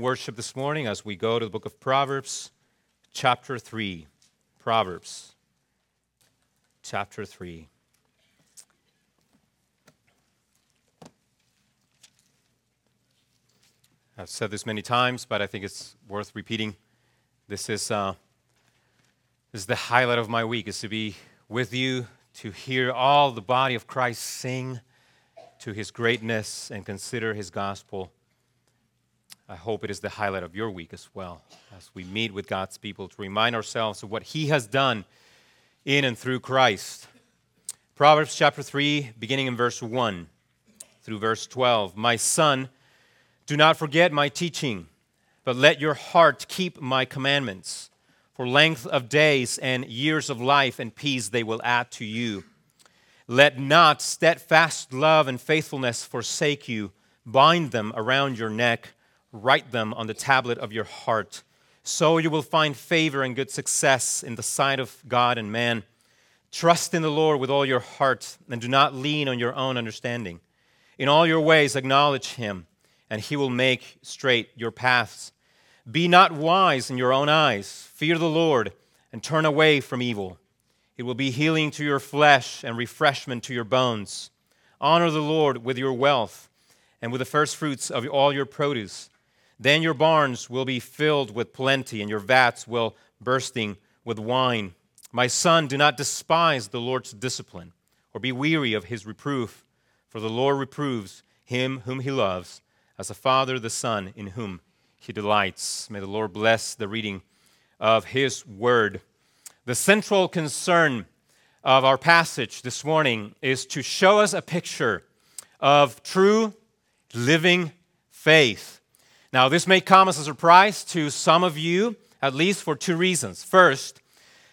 worship this morning as we go to the book of Proverbs, chapter 3. Proverbs, chapter 3. I've said this many times, but I think it's worth repeating. This is, uh, this is the highlight of my week, is to be with you, to hear all the body of Christ sing to his greatness and consider his gospel. I hope it is the highlight of your week as well, as we meet with God's people to remind ourselves of what he has done in and through Christ. Proverbs chapter 3, beginning in verse 1 through verse 12. My son, do not forget my teaching, but let your heart keep my commandments. For length of days and years of life and peace they will add to you. Let not steadfast love and faithfulness forsake you. Bind them around your neck, write them on the tablet of your heart. So you will find favor and good success in the sight of God and man. Trust in the Lord with all your heart, and do not lean on your own understanding. In all your ways, acknowledge him and he will make straight your paths. Be not wise in your own eyes. Fear the Lord and turn away from evil. It will be healing to your flesh and refreshment to your bones. Honor the Lord with your wealth and with the first fruits of all your produce. Then your barns will be filled with plenty, and your vats will bursting with wine. My son, do not despise the Lord's discipline, or be weary of his reproof, for the Lord reproves him whom he loves as a father the Son in whom he delights. May the Lord bless the reading of his word. The central concern of our passage this morning is to show us a picture of true living faith. Now, this may come as a surprise to some of you, at least for two reasons. First,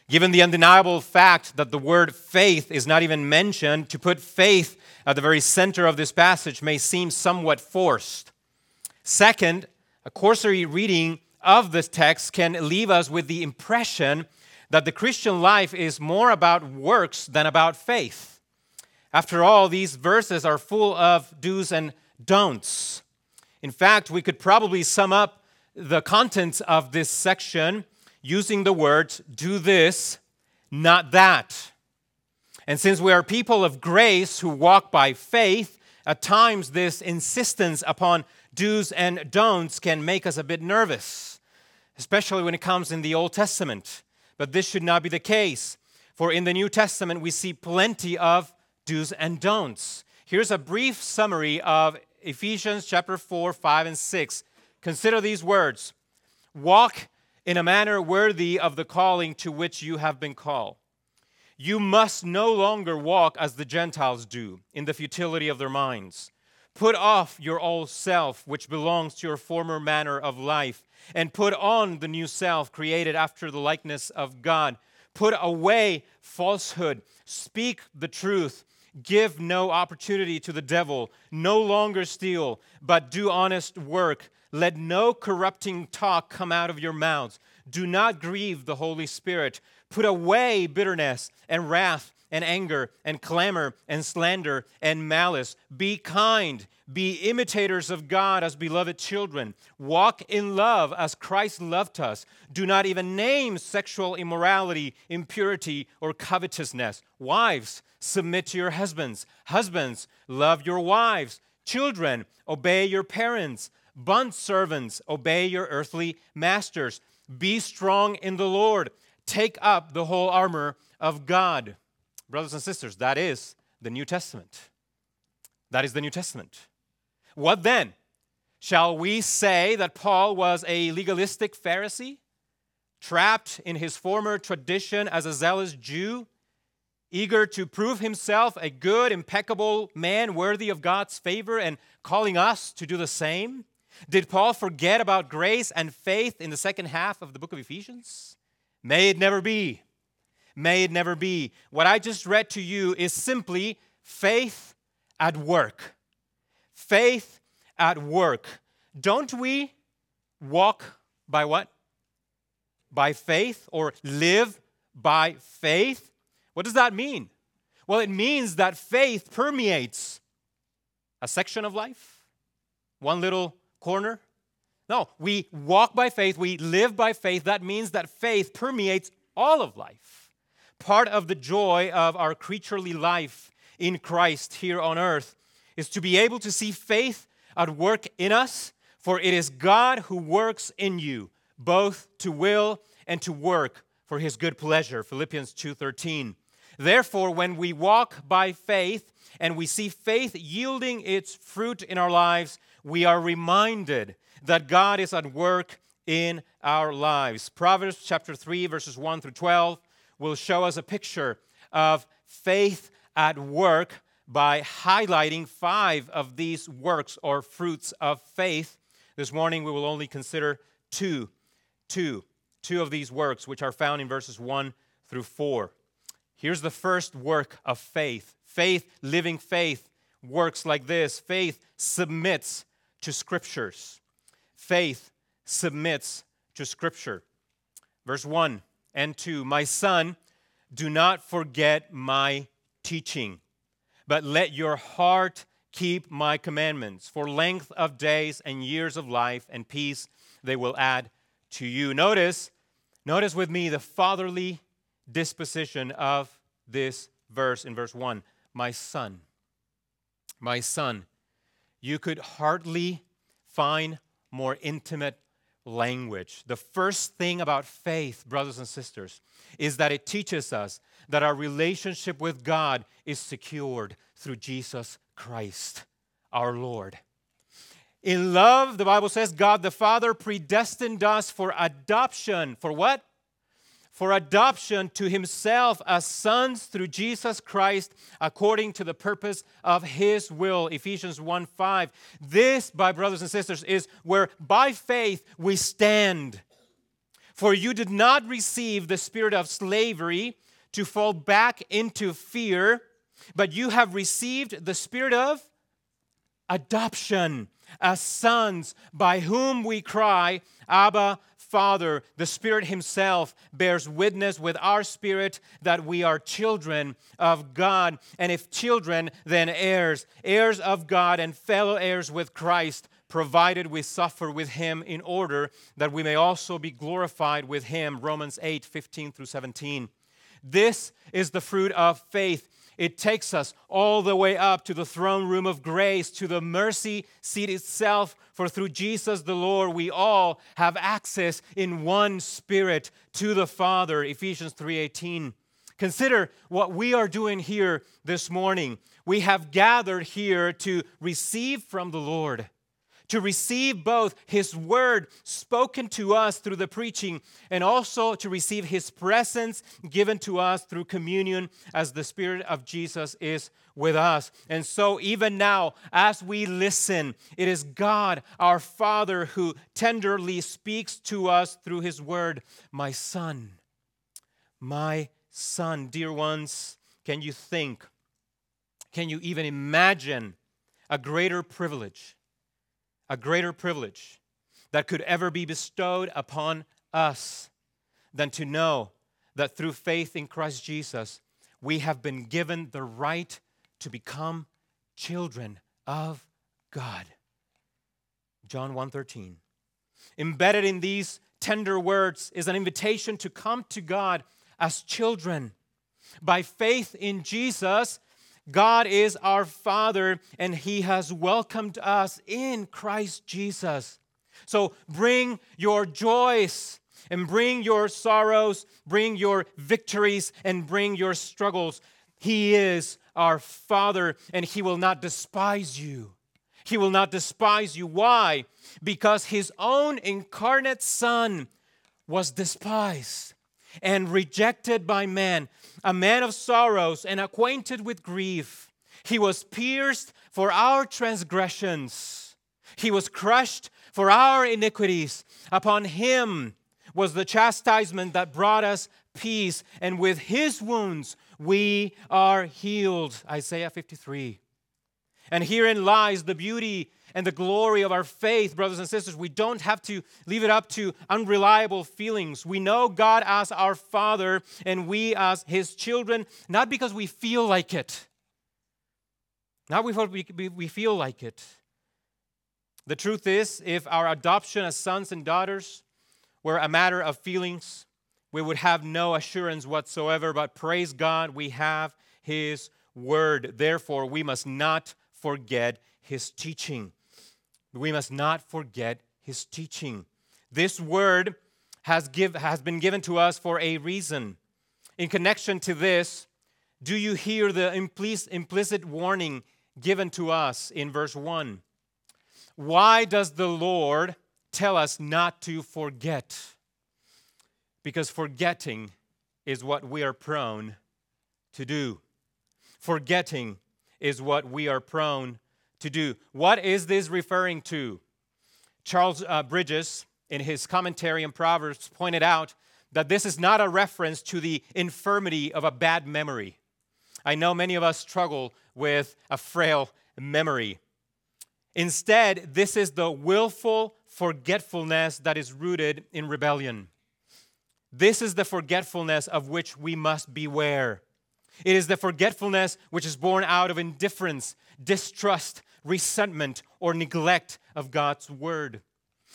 given the undeniable fact that the word faith is not even mentioned, to put faith at the very center of this passage may seem somewhat forced. Second, a cursory reading of this text can leave us with the impression that the Christian life is more about works than about faith. After all, these verses are full of do's and don'ts. In fact, we could probably sum up the contents of this section using the words do this, not that. And since we are people of grace who walk by faith, at times this insistence upon do's and don'ts can make us a bit nervous, especially when it comes in the Old Testament. But this should not be the case, for in the New Testament we see plenty of do's and don'ts. Here's a brief summary of Ephesians chapter 4, 5, and 6. Consider these words Walk in a manner worthy of the calling to which you have been called. You must no longer walk as the Gentiles do, in the futility of their minds Put off your old self, which belongs to your former manner of life, and put on the new self, created after the likeness of God. Put away falsehood, speak the truth, give no opportunity to the devil, no longer steal, but do honest work. Let no corrupting talk come out of your mouths. Do not grieve the Holy Spirit. Put away bitterness and wrath and anger and clamor and slander and malice. Be kind. Be imitators of God as beloved children. Walk in love as Christ loved us. Do not even name sexual immorality, impurity, or covetousness. Wives, submit to your husbands. Husbands, love your wives. Children, obey your parents. Bond servants, obey your earthly masters. Be strong in the Lord. Take up the whole armor of God. Brothers and sisters, that is the New Testament. That is the New Testament. What then? Shall we say that Paul was a legalistic Pharisee, trapped in his former tradition as a zealous Jew, eager to prove himself a good, impeccable man worthy of God's favor and calling us to do the same? Did Paul forget about grace and faith in the second half of the book of Ephesians? May it never be may it never be. What I just read to you is simply faith at work. Faith at work. Don't we walk by what? By faith or live by faith? What does that mean? Well, it means that faith permeates a section of life, one little corner, No, we walk by faith, we live by faith. That means that faith permeates all of life. Part of the joy of our creaturely life in Christ here on earth is to be able to see faith at work in us, for it is God who works in you, both to will and to work for his good pleasure. Philippians 2:13. Therefore, when we walk by faith and we see faith yielding its fruit in our lives, we are reminded that God is at work in our lives. Proverbs chapter 3 verses 1 through 12 will show us a picture of faith at work by highlighting five of these works or fruits of faith. This morning we will only consider two, two, two of these works, which are found in verses 1 through 4. Here's the first work of faith faith, living faith, works like this faith submits to scriptures. Faith submits to scripture. Verse 1 and 2 My son, do not forget my teaching, but let your heart keep my commandments. For length of days and years of life and peace they will add to you. Notice, notice with me the fatherly disposition of this verse in verse 1. My son, my son, you could hardly find more intimate language. The first thing about faith, brothers and sisters, is that it teaches us that our relationship with God is secured through Jesus Christ, our Lord. In love, the Bible says, God the Father predestined us for adoption. For what? For adoption to Himself as sons through Jesus Christ according to the purpose of His will. Ephesians 1 5. This, by brothers and sisters, is where by faith we stand. For you did not receive the spirit of slavery to fall back into fear, but you have received the spirit of adoption as sons, by whom we cry, Abba, Father. The Spirit Himself bears witness with our spirit that we are children of God. And if children, then heirs, heirs of God and fellow heirs with Christ, provided we suffer with Him in order that we may also be glorified with Him. Romans 8 15 through 17. This is the fruit of faith it takes us all the way up to the throne room of grace, to the mercy seat itself. For through Jesus the Lord, we all have access in one spirit to the Father. Ephesians 3:18. Consider what we are doing here this morning. We have gathered here to receive from the Lord to receive both His word spoken to us through the preaching and also to receive His presence given to us through communion as the Spirit of Jesus is with us. And so, even now, as we listen, it is God, our Father, who tenderly speaks to us through His word. My son, my son, dear ones, can you think? Can you even imagine a greater privilege a greater privilege that could ever be bestowed upon us than to know that through faith in Christ Jesus, we have been given the right to become children of God. John 1:13. Embedded in these tender words is an invitation to come to God as children. By faith in Jesus, God is our Father, and He has welcomed us in Christ Jesus. So bring your joys and bring your sorrows, bring your victories, and bring your struggles. He is our Father, and He will not despise you. He will not despise you. Why? Because His own incarnate Son was despised and rejected by man, a man of sorrows and acquainted with grief. He was pierced for our transgressions, he was crushed for our iniquities. Upon him was the chastisement that brought us peace, and with his wounds we are healed. Isaiah 53. And herein lies the beauty and the glory of our faith, brothers and sisters. We don't have to leave it up to unreliable feelings. We know God as our Father and we as His children, not because we feel like it, not because we, feel like it, The truth is, if our adoption as sons and daughters were a matter of feelings, we would have no assurance whatsoever. But praise God, we have His Word. Therefore, we must not forget His teaching. We must not forget His teaching. This Word has, give, has been given to us for a reason. In connection to this, do you hear the implicit warning given to us in verse 1? Why does the Lord tell us not to forget? Because forgetting is what we are prone to do. Forgetting is what we are prone to do. What is this referring to? Charles uh, Bridges, in his commentary on Proverbs, pointed out that this is not a reference to the infirmity of a bad memory. I know many of us struggle with a frail memory. Instead, this is the willful forgetfulness that is rooted in rebellion. This is the forgetfulness of which we must beware. It is the forgetfulness which is born out of indifference, distrust, resentment, or neglect of God's word.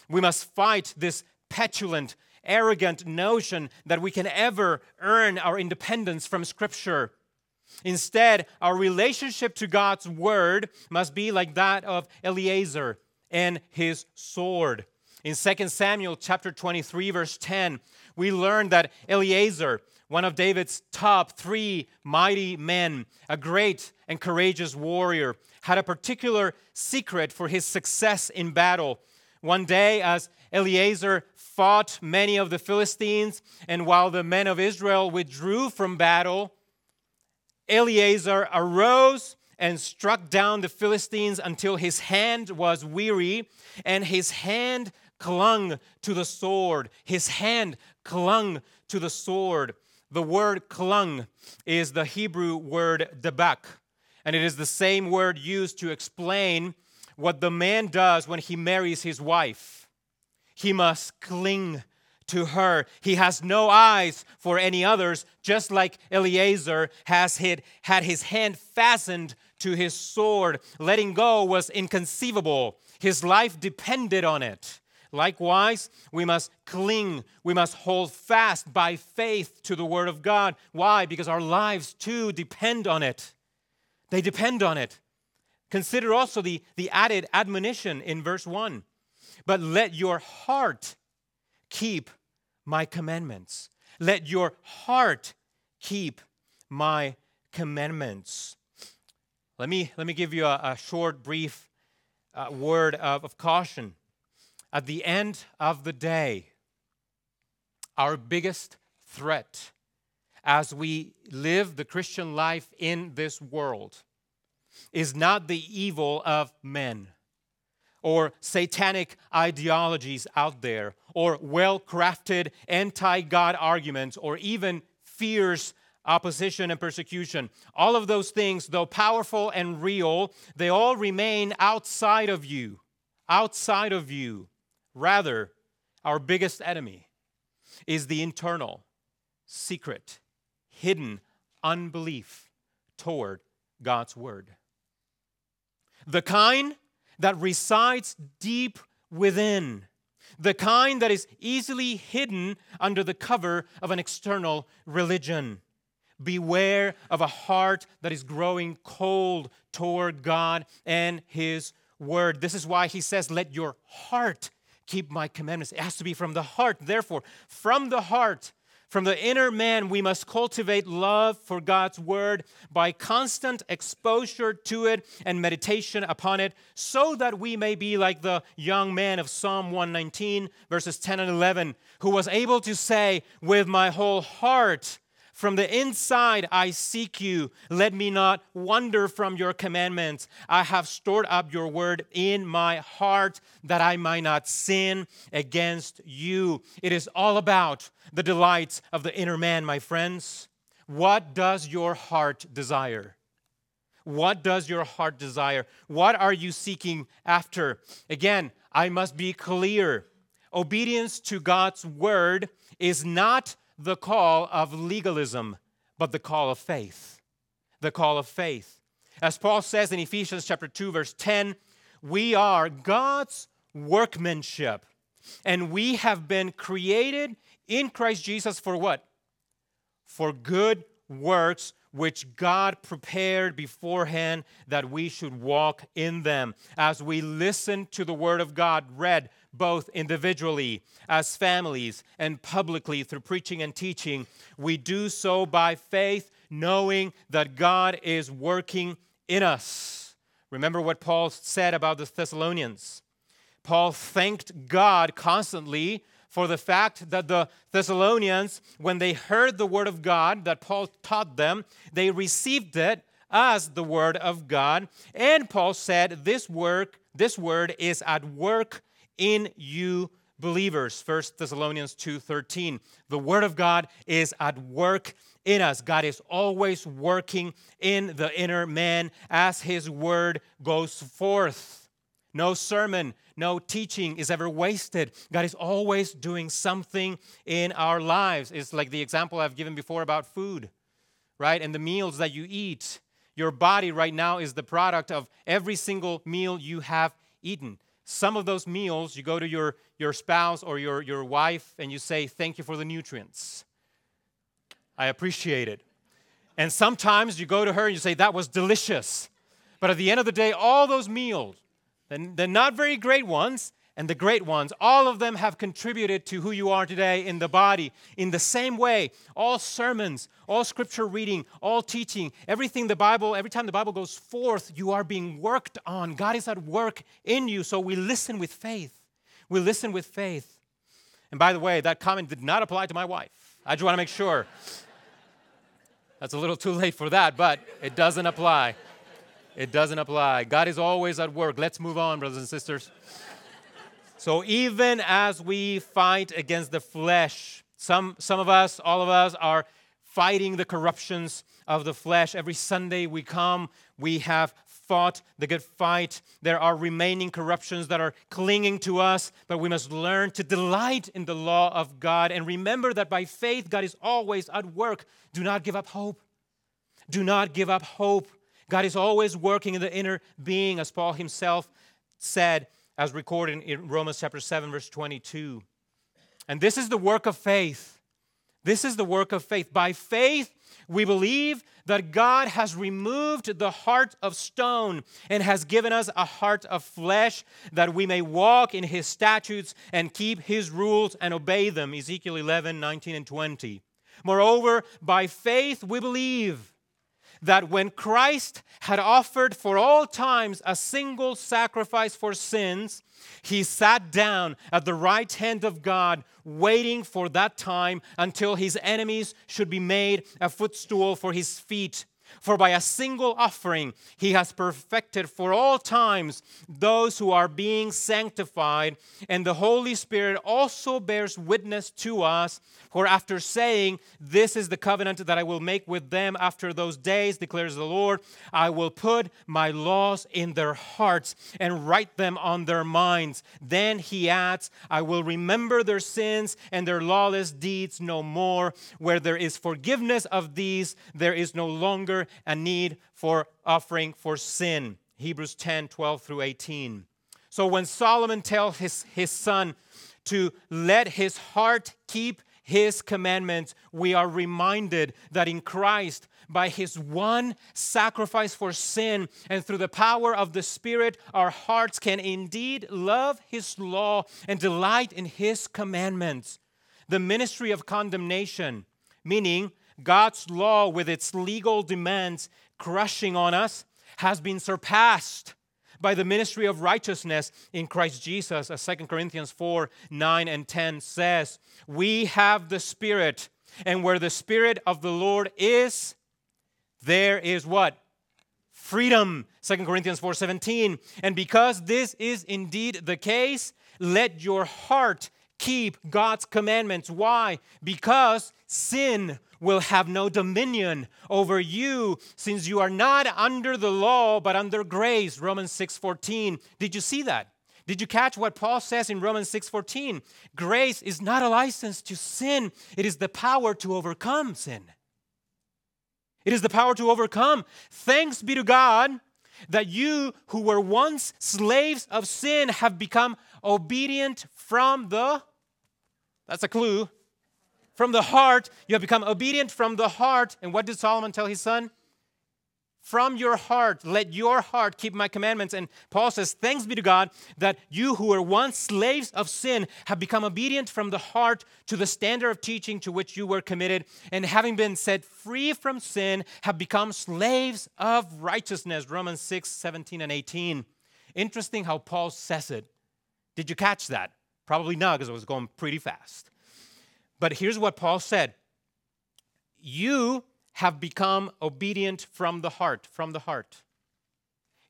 We must fight this petulant, arrogant notion that we can ever earn our independence from Scripture. Instead, our relationship to God's word must be like that of Eliezer and his sword. In 2 Samuel chapter 23 verse 10, we learn that Eliezer, one of David's top 3 mighty men, a great and courageous warrior, had a particular secret for his success in battle. One day as Eliezer fought many of the Philistines and while the men of Israel withdrew from battle, Eliezer arose and struck down the Philistines until his hand was weary and his hand clung to the sword. His hand clung to the sword. The word clung is the Hebrew word debak, and it is the same word used to explain what the man does when he marries his wife. He must cling to her. He has no eyes for any others, just like Eliezer has had, had his hand fastened to his sword. Letting go was inconceivable, his life depended on it. Likewise, we must cling, we must hold fast by faith to the Word of God. Why? Because our lives too depend on it. They depend on it. Consider also the, the added admonition in verse 1 But let your heart keep my commandments. Let your heart keep my commandments. Let me, let me give you a, a short, brief uh, word of, of caution. At the end of the day, our biggest threat as we live the Christian life in this world is not the evil of men or satanic ideologies out there, or well crafted anti God arguments, or even fierce opposition and persecution. All of those things, though powerful and real, they all remain outside of you. Outside of you. Rather, our biggest enemy is the internal, secret, hidden unbelief toward God's word. The kind that resides deep within, the kind that is easily hidden under the cover of an external religion. Beware of a heart that is growing cold toward God and His Word. This is why He says, Let your heart keep my commandments. It has to be from the heart. Therefore, from the heart, from the inner man, we must cultivate love for God's word by constant exposure to it and meditation upon it, so that we may be like the young man of Psalm 119, verses 10 and 11, who was able to say, With my whole heart, from the inside I seek you. Let me not wander from your commandments. I have stored up your word in my heart that I might not sin against you. It is all about the delights of the inner man, my friends. What does your heart desire? What does your heart desire? What are you seeking after? Again, I must be clear. Obedience to God's word is not the call of legalism, but the call of faith. The call of faith. As Paul says in Ephesians chapter 2 verse 10, We are God's workmanship. And we have been created in Christ Jesus for what? For good works which God prepared beforehand that we should walk in them. As we listen to the Word of God read both individually, as families, and publicly through preaching and teaching, we do so by faith, knowing that God is working in us. Remember what Paul said about the Thessalonians. Paul thanked God constantly for the fact that the Thessalonians, when they heard the word of God that Paul taught them, they received it as the word of God. And Paul said, This work, this word is at work in you believers. 1 Thessalonians 2:13. The word of God is at work in us. God is always working in the inner man as his word goes forth. No sermon, no teaching is ever wasted. God is always doing something in our lives. It's like the example I've given before about food, right? And the meals that you eat. Your body right now is the product of every single meal you have eaten. Some of those meals, you go to your, your spouse or your, your wife and you say, Thank you for the nutrients. I appreciate it. And sometimes you go to her and you say, That was delicious. But at the end of the day, all those meals, the, the not very great ones and the great ones, all of them have contributed to who you are today in the body. In the same way, all sermons, all scripture reading, all teaching, everything the Bible, every time the Bible goes forth, you are being worked on. God is at work in you. So we listen with faith. We listen with faith. And by the way, that comment did not apply to my wife. I just want to make sure. That's a little too late for that, but it doesn't apply. It doesn't apply. God is always at work. Let's move on, brothers and sisters. So, even as we fight against the flesh, some, some of us, all of us, are fighting the corruptions of the flesh. Every Sunday we come, we have fought the good fight. There are remaining corruptions that are clinging to us, but we must learn to delight in the law of God and remember that by faith, God is always at work. Do not give up hope. Do not give up hope. God is always working in the inner being, as Paul himself said, as recorded in Romans chapter 7, verse 22. And this is the work of faith. This is the work of faith. By faith, we believe that God has removed the heart of stone and has given us a heart of flesh that we may walk in his statutes and keep his rules and obey them. Ezekiel 11, 19, and 20. Moreover, by faith, we believe that when Christ had offered for all times a single sacrifice for sins, he sat down at the right hand of God, waiting for that time until his enemies should be made a footstool for his feet. For by a single offering he has perfected for all times those who are being sanctified, and the Holy Spirit also bears witness to us. For after saying, This is the covenant that I will make with them after those days, declares the Lord, I will put my laws in their hearts and write them on their minds. Then he adds, I will remember their sins and their lawless deeds no more. Where there is forgiveness of these, there is no longer a need for offering for sin. Hebrews 10 12 through 18. So when Solomon tells his, his son to let his heart keep his commandments, we are reminded that in Christ, by his one sacrifice for sin and through the power of the Spirit, our hearts can indeed love his law and delight in his commandments. The ministry of condemnation, meaning God's law, with its legal demands crushing on us, has been surpassed by the ministry of righteousness in Christ Jesus, as 2 Corinthians 4 9 and 10 says. We have the Spirit, and where the Spirit of the Lord is, there is what? Freedom. 2 Corinthians 4 17. And because this is indeed the case, let your heart keep God's commandments. Why? Because sin will have no dominion over you since you are not under the law but under grace romans 6:14 did you see that? Did you catch what paul says in romans 6:14 grace is not a license to sin. It is the power to overcome sin. It is the power to overcome. Thanks be to god that you who were once slaves of sin have become obedient from the, that's a clue, from the heart. You have become obedient from the heart. And what did Solomon tell his son? From your heart, let your heart keep my commandments. And Paul says, Thanks be to God that you who were once slaves of sin have become obedient from the heart to the standard of teaching to which you were committed. And having been set free from sin, have become slaves of righteousness. Romans 6, 17, and 18. Interesting how Paul says it. Did you catch that? Probably not, because it was going pretty fast. But here's what Paul said You have become obedient from the heart, from the heart.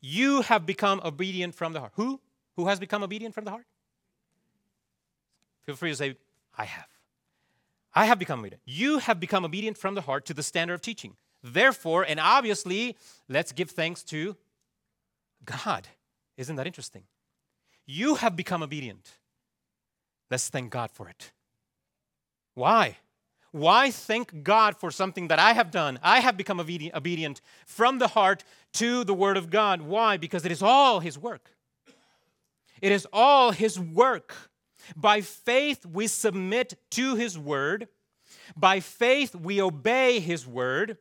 You have become obedient from the heart. Who? Who has become obedient from the heart? Feel free to say, I have. I have become obedient. You have become obedient from the heart to the standard of teaching. Therefore, and obviously, let's give thanks to God. Isn't that interesting? You have become obedient. Let's thank God for it. Why? Why thank God for something that I have done? I have become obedient from the heart to the Word of God. Why? Because it is all His work. It is all His work. By faith, we submit to His Word. By faith, we obey His Word.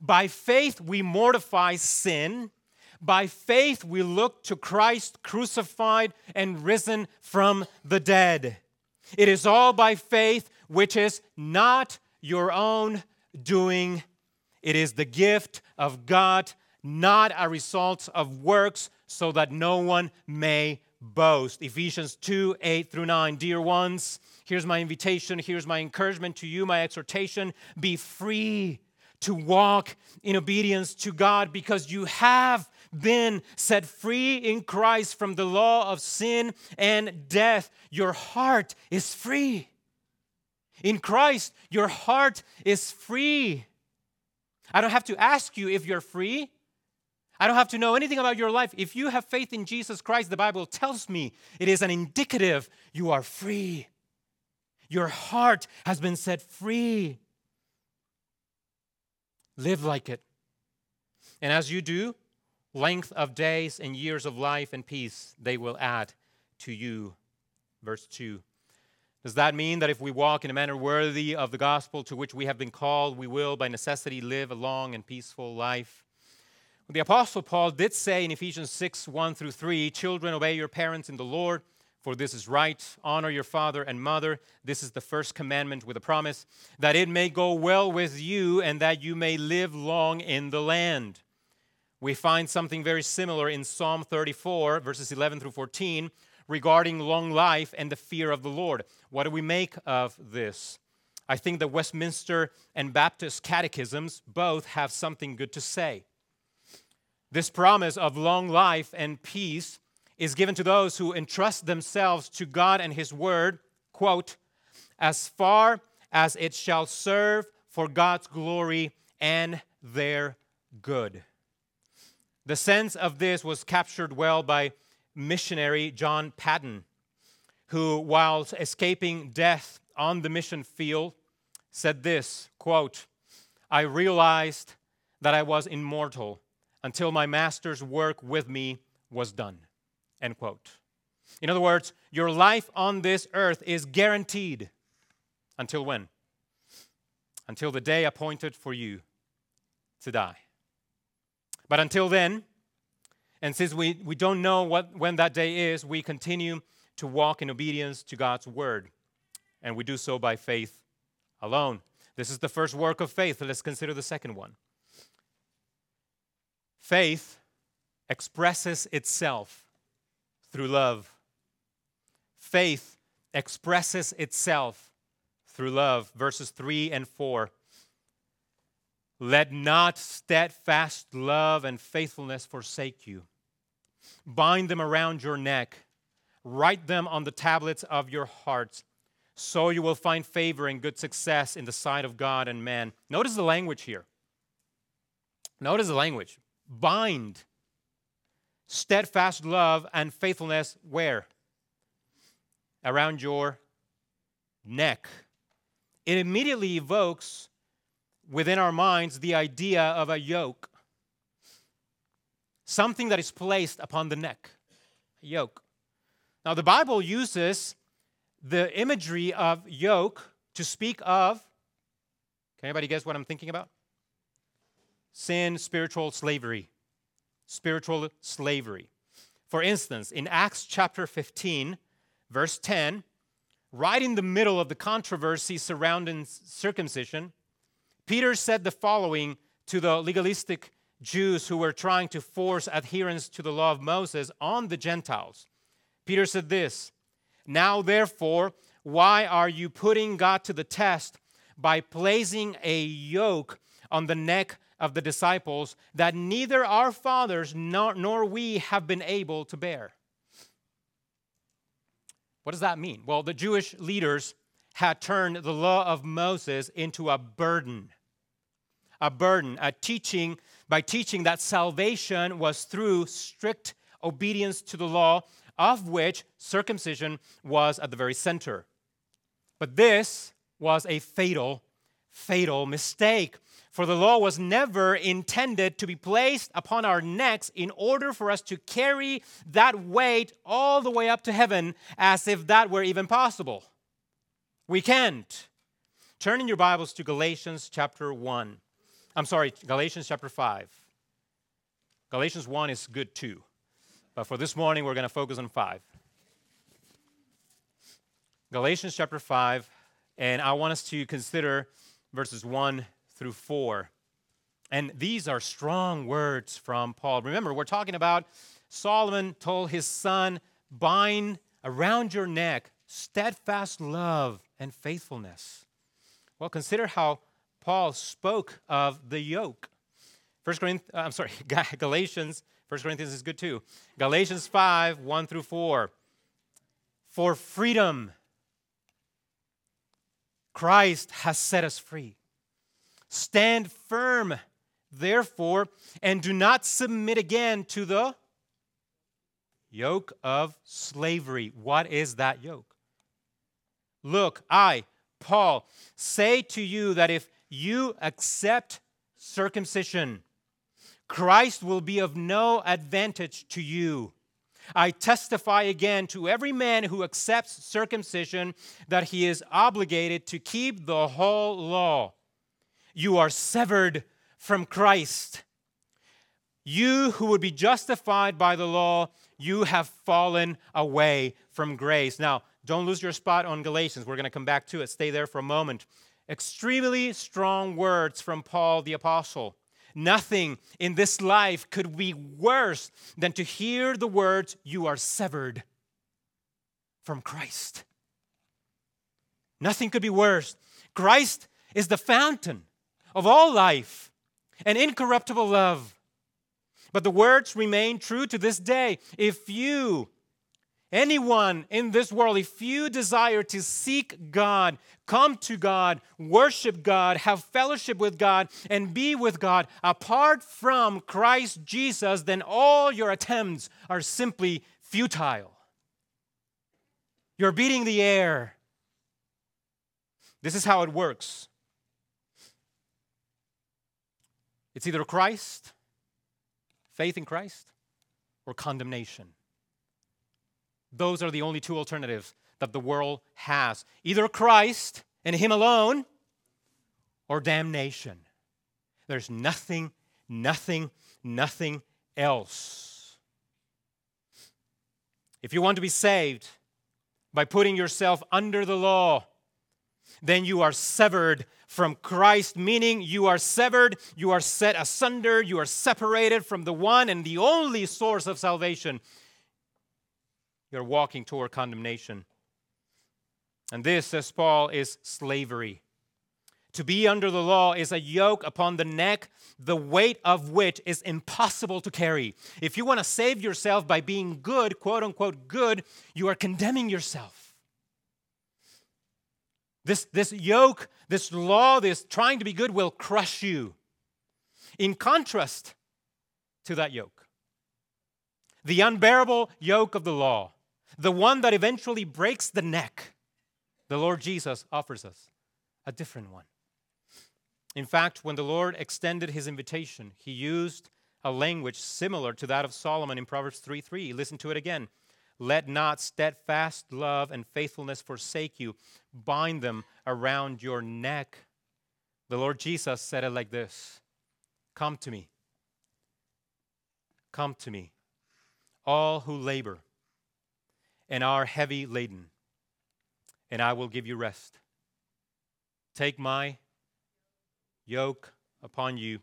By faith, we mortify sin. By faith, we look to Christ crucified and risen from the dead. It is all by faith which is not your own doing. It is the gift of God, not a result of works, so that no one may boast. Ephesians 2 8 through 9. Dear ones, here's my invitation, here's my encouragement to you, my exhortation. Be free to walk in obedience to God because you have been set free in Christ from the law of sin and death. Your heart is free. In Christ, your heart is free. I don't have to ask you if you're free. I don't have to know anything about your life. If you have faith in Jesus Christ, the Bible tells me it is an indicative you are free. Your heart has been set free. Live like it. And as you do, length of days and years of life and peace they will add to you. Verse 2. Does that mean that if we walk in a manner worthy of the gospel to which we have been called, we will by necessity live a long and peaceful life? Well, the Apostle Paul did say in Ephesians 6 1 through 3 Children, obey your parents in the Lord, for this is right. Honor your father and mother. This is the first commandment with a promise, that it may go well with you and that you may live long in the land. We find something very similar in Psalm 34, verses 11 through 14 regarding long life and the fear of the Lord. What do we make of this? I think the Westminster and Baptist catechisms both have something good to say. This promise of long life and peace is given to those who entrust themselves to God and His Word, quote, as far as it shall serve for God's glory and their good. The sense of this was captured well by missionary John Paton, who, while escaping death on the mission field, said this quote, I realized that I was immortal until my master's work with me was done. End quote. In other words, your life on this earth is guaranteed until when? Until the day appointed for you to die. But until then, and since we, we don't know what, when that day is, we continue to walk in obedience to God's word. And we do so by faith alone. This is the first work of faith. Let's consider the second one. Faith expresses itself through love. Faith expresses itself through love. Verses 3 and 4. Let not steadfast love and faithfulness forsake you. Bind them around your neck, write them on the tablets of your hearts, so you will find favor and good success in the sight of God and man. Notice the language here. Notice the language. Bind steadfast love and faithfulness where? Around your neck. It immediately evokes within our minds the idea of a yoke. something that is placed upon the neck, a yoke. Now, the Bible uses the imagery of yoke to speak of. Can anybody guess what I'm thinking about? Sin, spiritual slavery. Spiritual slavery. For instance, in Acts chapter 15, verse 10, right in the middle of the controversy surrounding circumcision, Peter said the following to the legalistic Jews who were trying to force adherence to the law of Moses on the Gentiles. Peter said this Now, therefore, why are you putting God to the test by placing a yoke on the neck of the disciples that neither our fathers nor, nor we have been able to bear? What does that mean? Well, the Jewish leaders had turned the law of Moses into a burden. A burden, a teaching by teaching that salvation was through strict obedience to the law, of which circumcision was at the very center. But this was a fatal, fatal mistake. For the law was never intended to be placed upon our necks in order for us to carry that weight all the way up to heaven as if that were even possible. We can't. Turn in your Bibles to Galatians chapter 1. I'm sorry, Galatians chapter 5. Galatians 1 is good too. But for this morning, we're going to focus on 5. Galatians chapter 5, and I want us to consider verses 1 through 4. And these are strong words from Paul. Remember, we're talking about Solomon told his son, bind around your neck steadfast love and faithfulness. Well, consider how Paul spoke of the yoke. First Corinthians, I'm sorry, Galatians, First Corinthians is good too. Galatians 5, 1 through 4. For freedom, Christ has set us free. Stand firm, therefore, and do not submit again to the yoke of slavery. What is that yoke? Look, I, Paul, say to you that if you accept circumcision, Christ will be of no advantage to you. I testify again to every man who accepts circumcision that he is obligated to keep the whole law. You are severed from Christ. You who would be justified by the law, you have fallen away from grace. Now, don't lose your spot on Galatians. We're going to come back to it. Stay there for a moment extremely strong words from Paul the Apostle. Nothing in this life could be worse than to hear the words, You are severed from Christ. Nothing could be worse. Christ is the fountain of all life and incorruptible love. But the words remain true to this day. If you Anyone in this world, if you desire to seek God, come to God, worship God, have fellowship with God, and be with God apart from Christ Jesus, then all your attempts are simply futile. You're beating the air. This is how it works it's either Christ, faith in Christ, or condemnation. Those are the only two alternatives that the world has either Christ and Him alone or damnation. There's nothing, nothing, nothing else. If you want to be saved by putting yourself under the law, then you are severed from Christ, meaning you are severed, you are set asunder, you are separated from the one and the only source of salvation, you're walking toward condemnation. And this, says Paul, is slavery. To be under the law is a yoke upon the neck, the weight of which is impossible to carry. If you want to save yourself by being good, quote unquote good, you are condemning yourself. This, this yoke, this law, this trying to be good will crush you. In contrast to that yoke, the unbearable yoke of the law the one that eventually breaks the neck, the Lord Jesus offers us a different one. In fact, when the Lord extended his invitation, he used a language similar to that of Solomon in Proverbs 3 3. Listen to it again. Let not steadfast love and faithfulness forsake you. Bind them around your neck. The Lord Jesus said it like this Come to me. Come to me, all who labor and are heavy laden, and I will give you rest. Take my yoke upon you,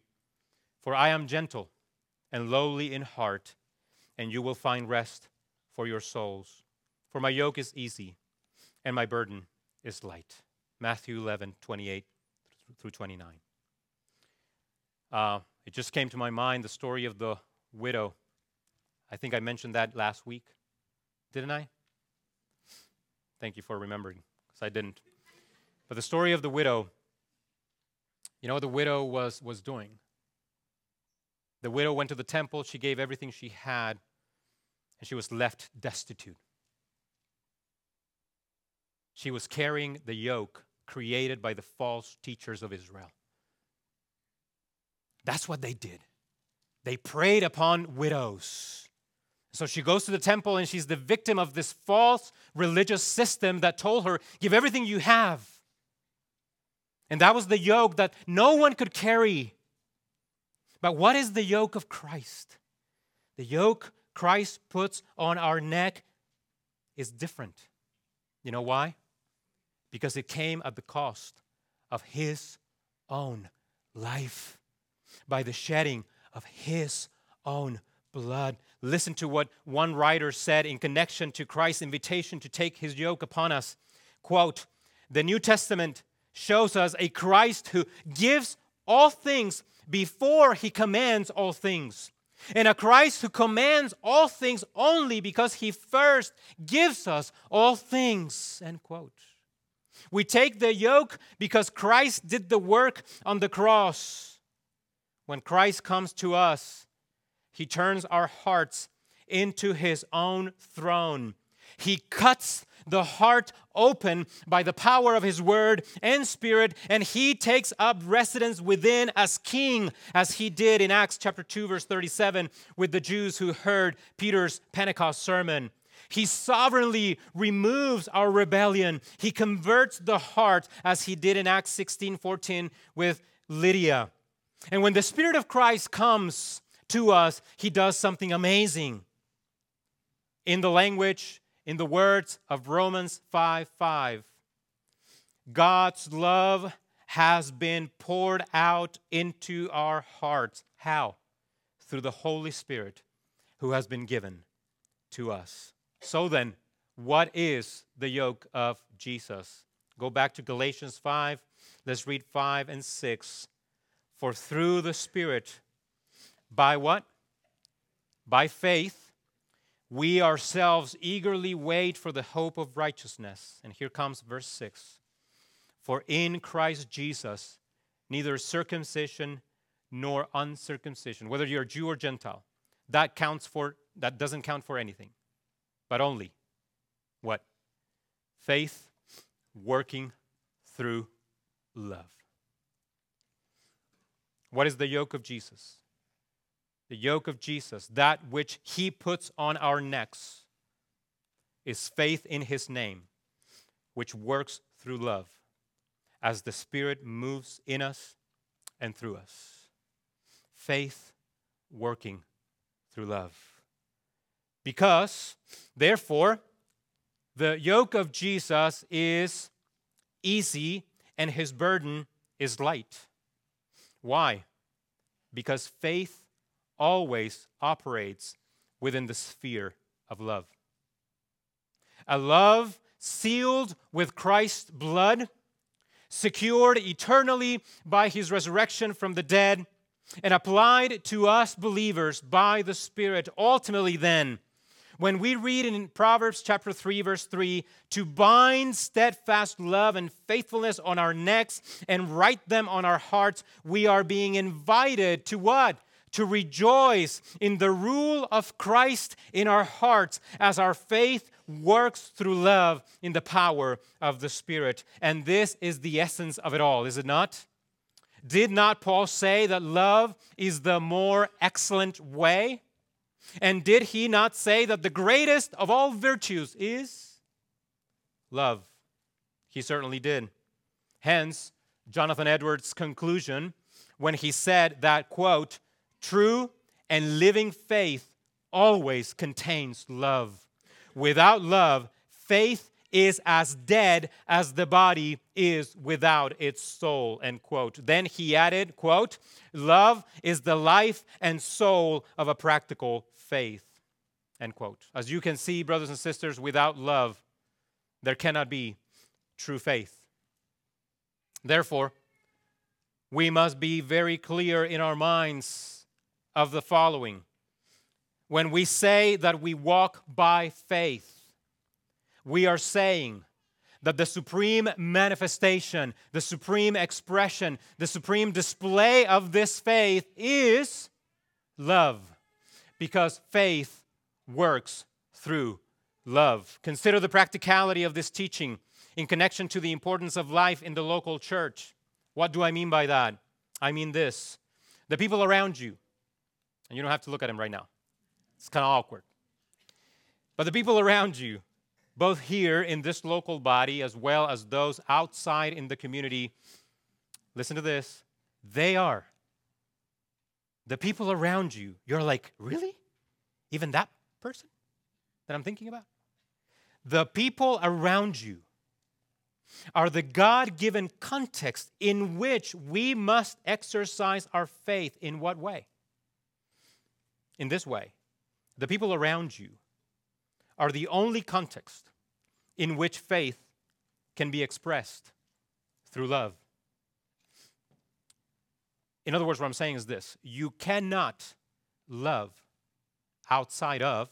for I am gentle and lowly in heart, and you will find rest for your souls. For my yoke is easy and my burden is light. Matthew 11, 28 through 29. Uh, it just came to my mind the story of the widow. I think I mentioned that last week, didn't I? Thank you for remembering, because I didn't. But the story of the widow, you know what the widow was, was doing? The widow went to the temple, she gave everything she had, and she was left destitute. She was carrying the yoke created by the false teachers of Israel. That's what they did. They preyed upon widows. So she goes to the temple and she's the victim of this false religious system that told her, Give everything you have. And that was the yoke that no one could carry. But what is the yoke of Christ? The yoke Christ puts on our neck is different. You know why? Because it came at the cost of his own life by the shedding of his own blood. Listen to what one writer said in connection to Christ's invitation to take his yoke upon us. Quote, the New Testament shows us a Christ who gives all things before he commands all things and a Christ who commands all things only because he first gives us all things. End quote. We take the yoke because Christ did the work on the cross. When Christ comes to us, he turns our hearts into his own throne. He cuts the heart open by the power of his word and spirit, and he takes up residence within as king, as he did in Acts chapter 2, verse 37, with the Jews who heard Peter's Pentecost sermon. He sovereignly removes our rebellion. He converts the heart, as he did in Acts 16 14 with Lydia. And when the Spirit of Christ comes to us, he does something amazing. In the language in the words of Romans 5 5. God's love has been poured out into our hearts. How? Through the Holy Spirit who has been given to us. So then, what is the yoke of Jesus? Go back to Galatians 5. Let's read 5 and 6. For through the Spirit, by what? By faith, we ourselves eagerly wait for the hope of righteousness. And here comes verse 6 For in Christ Jesus, neither circumcision nor uncircumcision, whether you're Jew or Gentile, that counts for that doesn't count for anything, but only what? Faith working through love. What is the yoke of Jesus? The yoke of Jesus, that which he puts on our necks, is faith in his name, which works through love as the Spirit moves in us and through us. Faith working through love. Because, therefore, the yoke of Jesus is easy and his burden is light. Why? Because faith always operates within the sphere of love. A love sealed with Christ's blood, secured eternally by his resurrection from the dead, and applied to us believers by the Spirit. Ultimately, then, when we read in Proverbs chapter 3, verse 3, to bind steadfast love and faithfulness on our necks and write them on our hearts, we are being invited to what? To rejoice in the rule of Christ in our hearts as our faith works through love in the power of the Spirit. And this is the essence of it all, is it not? Did not Paul say that love is the more excellent way? And did he not say that the greatest of all virtues is love? He certainly did. Hence, Jonathan Edwards' conclusion when he said that, quote, true and living faith always contains love. Without love, faith is as dead as the body is without its soul end quote. Then he added quote love is the life and soul of a practical faith end quote. As you can see brothers and sisters without love there cannot be true faith. Therefore we must be very clear in our minds of the following when we say that we walk by faith we are saying that the supreme manifestation, the supreme expression, the supreme display of this faith is love, because faith works through love. Consider the practicality of this teaching in connection to the importance of life in the local church. What do I mean by that? I mean this the people around you, and you don't have to look at them right now, it's kind of awkward. But the people around you both here in this local body as well as those outside in the community, listen to this, they are. The people around you, you're like, really? Even that person that I'm thinking about? The people around you are the God given context in which we must exercise our faith. In what way? In this way. The people around you are the only context in which faith can be expressed through love. In other words, what I'm saying is this you cannot love outside of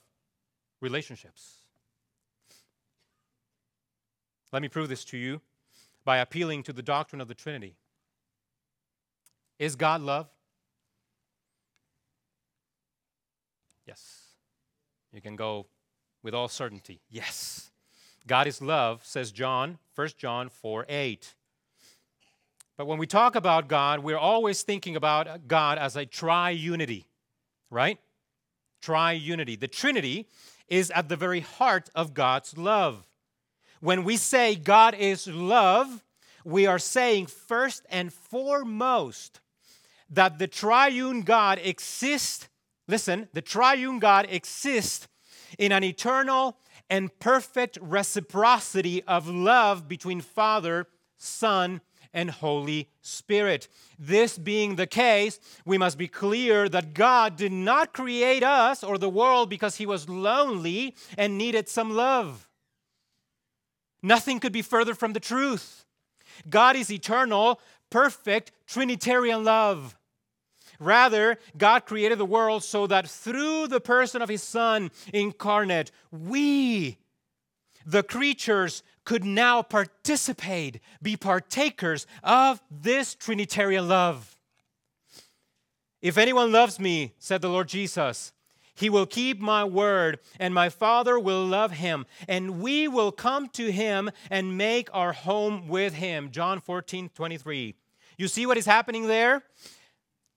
relationships. Let me prove this to you by appealing to the doctrine of the Trinity. Is God love? Yes. You can go with all certainty. Yes. God is love, says John, 1 John 4 8. But when we talk about God, we're always thinking about God as a triunity, right? Triunity. The Trinity is at the very heart of God's love. When we say God is love, we are saying first and foremost that the triune God exists. Listen, the triune God exists in an eternal and perfect reciprocity of love between Father, Son, and Holy Spirit. This being the case, we must be clear that God did not create us or the world because he was lonely and needed some love. Nothing could be further from the truth. God is eternal, perfect, Trinitarian love. Rather, God created the world so that through the person of His Son incarnate, we, the creatures, could now participate, be partakers of this Trinitarian love. If anyone loves me, said the Lord Jesus, he will keep my word, and my Father will love him, and we will come to him and make our home with him. John 14, 23. You see what is happening there?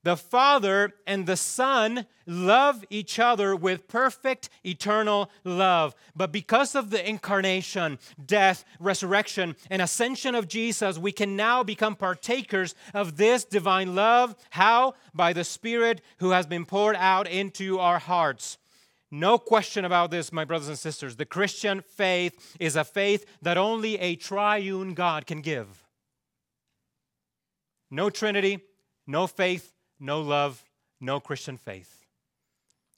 The Father and the Son love each other with perfect eternal love. But because of the incarnation, death, resurrection, and ascension of Jesus, we can now become partakers of this divine love. How? By the Spirit who has been poured out into our hearts. No question about this, my brothers and sisters. The Christian faith is a faith that only a triune God can give. No Trinity, no faith, no love, no Christian faith.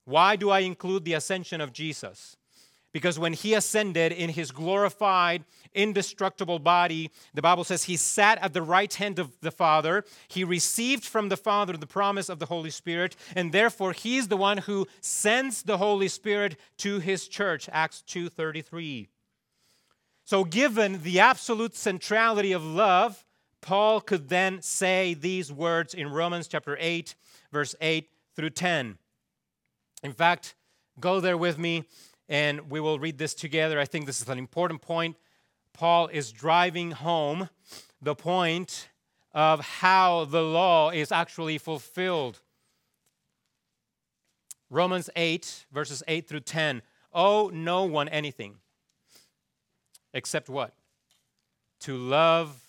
Why do I include the ascension of Jesus? Because when he ascended in his glorified, indestructible body, the Bible says he sat at the right hand of the Father. He received from the Father the promise of the Holy Spirit, and therefore he is the one who sends the Holy Spirit to his church. Acts 2:33. So given the absolute centrality of love, Paul could then say these words in Romans chapter 8, verse 8 through 10. In fact, go there with me and we will read this together. I think this is an important point. Paul is driving home the point of how the law is actually fulfilled. Romans 8, verses 8 through 10. Owe no one anything except what? To love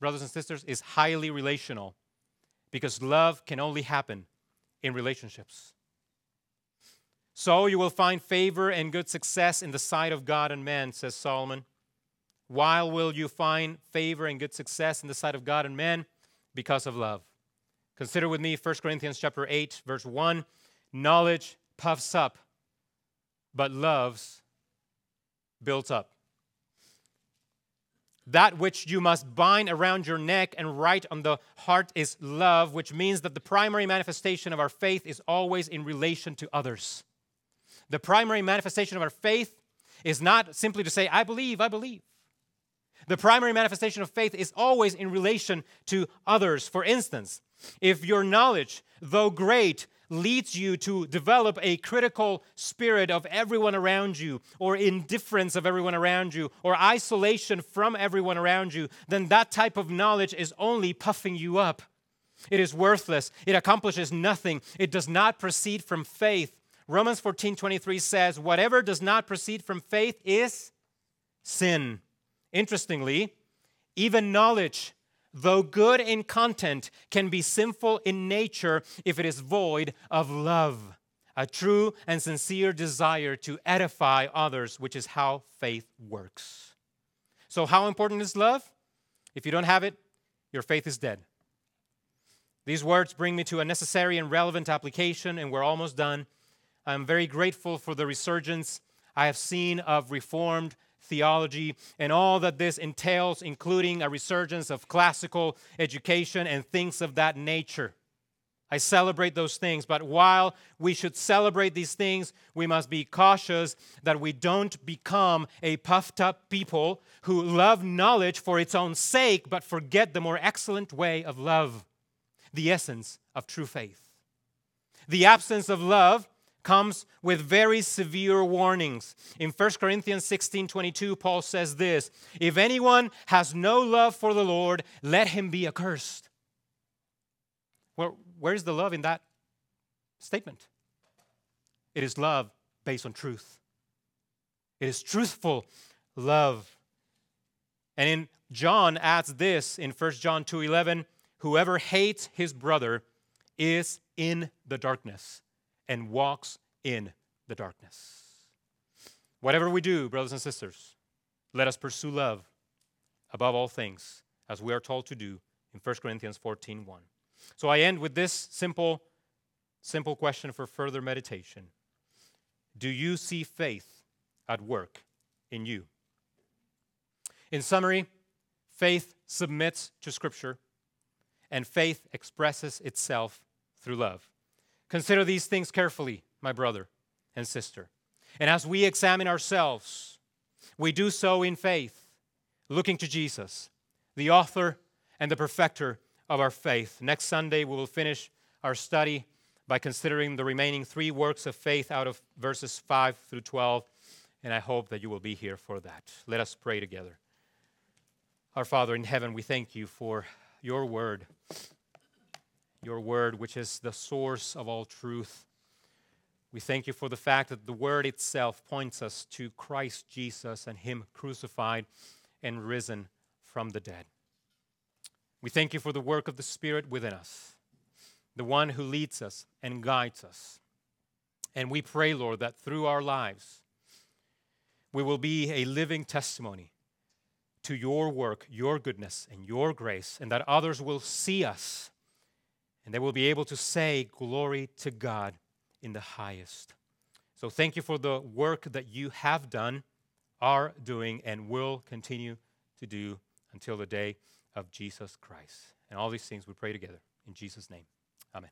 brothers and sisters, is highly relational because love can only happen in relationships. So you will find favor and good success in the sight of God and man, says Solomon. While will you find favor and good success in the sight of God and men? Because of love. Consider with me 1 Corinthians chapter 8 verse 1, knowledge puffs up, but love's built up. That which you must bind around your neck and write on the heart is love, which means that the primary manifestation of our faith is always in relation to others. The primary manifestation of our faith is not simply to say, I believe, I believe. The primary manifestation of faith is always in relation to others. For instance, if your knowledge, though great, leads you to develop a critical spirit of everyone around you, or indifference of everyone around you, or isolation from everyone around you, then that type of knowledge is only puffing you up. It is worthless. It accomplishes nothing. It does not proceed from faith. Romans 14 23 says, Whatever does not proceed from faith is sin. Interestingly, even knowledge though good in content, can be sinful in nature if it is void of love, a true and sincere desire to edify others, which is how faith works. So, how important is love? If you don't have it, your faith is dead. These words bring me to a necessary and relevant application, and we're almost done. I'm very grateful for the resurgence I have seen of Reformed theology, and all that this entails, including a resurgence of classical education and things of that nature. I celebrate those things, but while we should celebrate these things, we must be cautious that we don't become a puffed up people who love knowledge for its own sake, but forget the more excellent way of love, the essence of true faith. The absence of love comes with very severe warnings. In 1 Corinthians 16 22, Paul says this If anyone has no love for the Lord, let him be accursed. Where, where's the love in that statement? It is love based on truth, it is truthful love. And in John adds this in 1 John 2:11, whoever hates his brother is in the darkness and walks in the darkness. Whatever we do, brothers and sisters, let us pursue love above all things, as we are told to do in 1 Corinthians 14 1. So I end with this simple, simple question for further meditation Do you see faith at work in you? In summary, faith submits to Scripture, and faith expresses itself through love. Consider these things carefully, my brother and sister. And as we examine ourselves, we do so in faith, looking to Jesus, the author and the perfecter of our faith. Next Sunday, we will finish our study by considering the remaining three works of faith out of verses 5 through 12, and I hope that you will be here for that. Let us pray together. Our Father in heaven, we thank you for your word your word, which is the source of all truth. We thank you for the fact that the word itself points us to Christ Jesus and Him crucified and risen from the dead. We thank you for the work of the Spirit within us, the one who leads us and guides us. And we pray, Lord, that through our lives, we will be a living testimony to your work, your goodness, and your grace, and that others will see us and they will be able to say, Glory to God in the highest. So thank you for the work that you have done, are doing, and will continue to do until the day of Jesus Christ. And all these things we pray together. In Jesus' name, amen.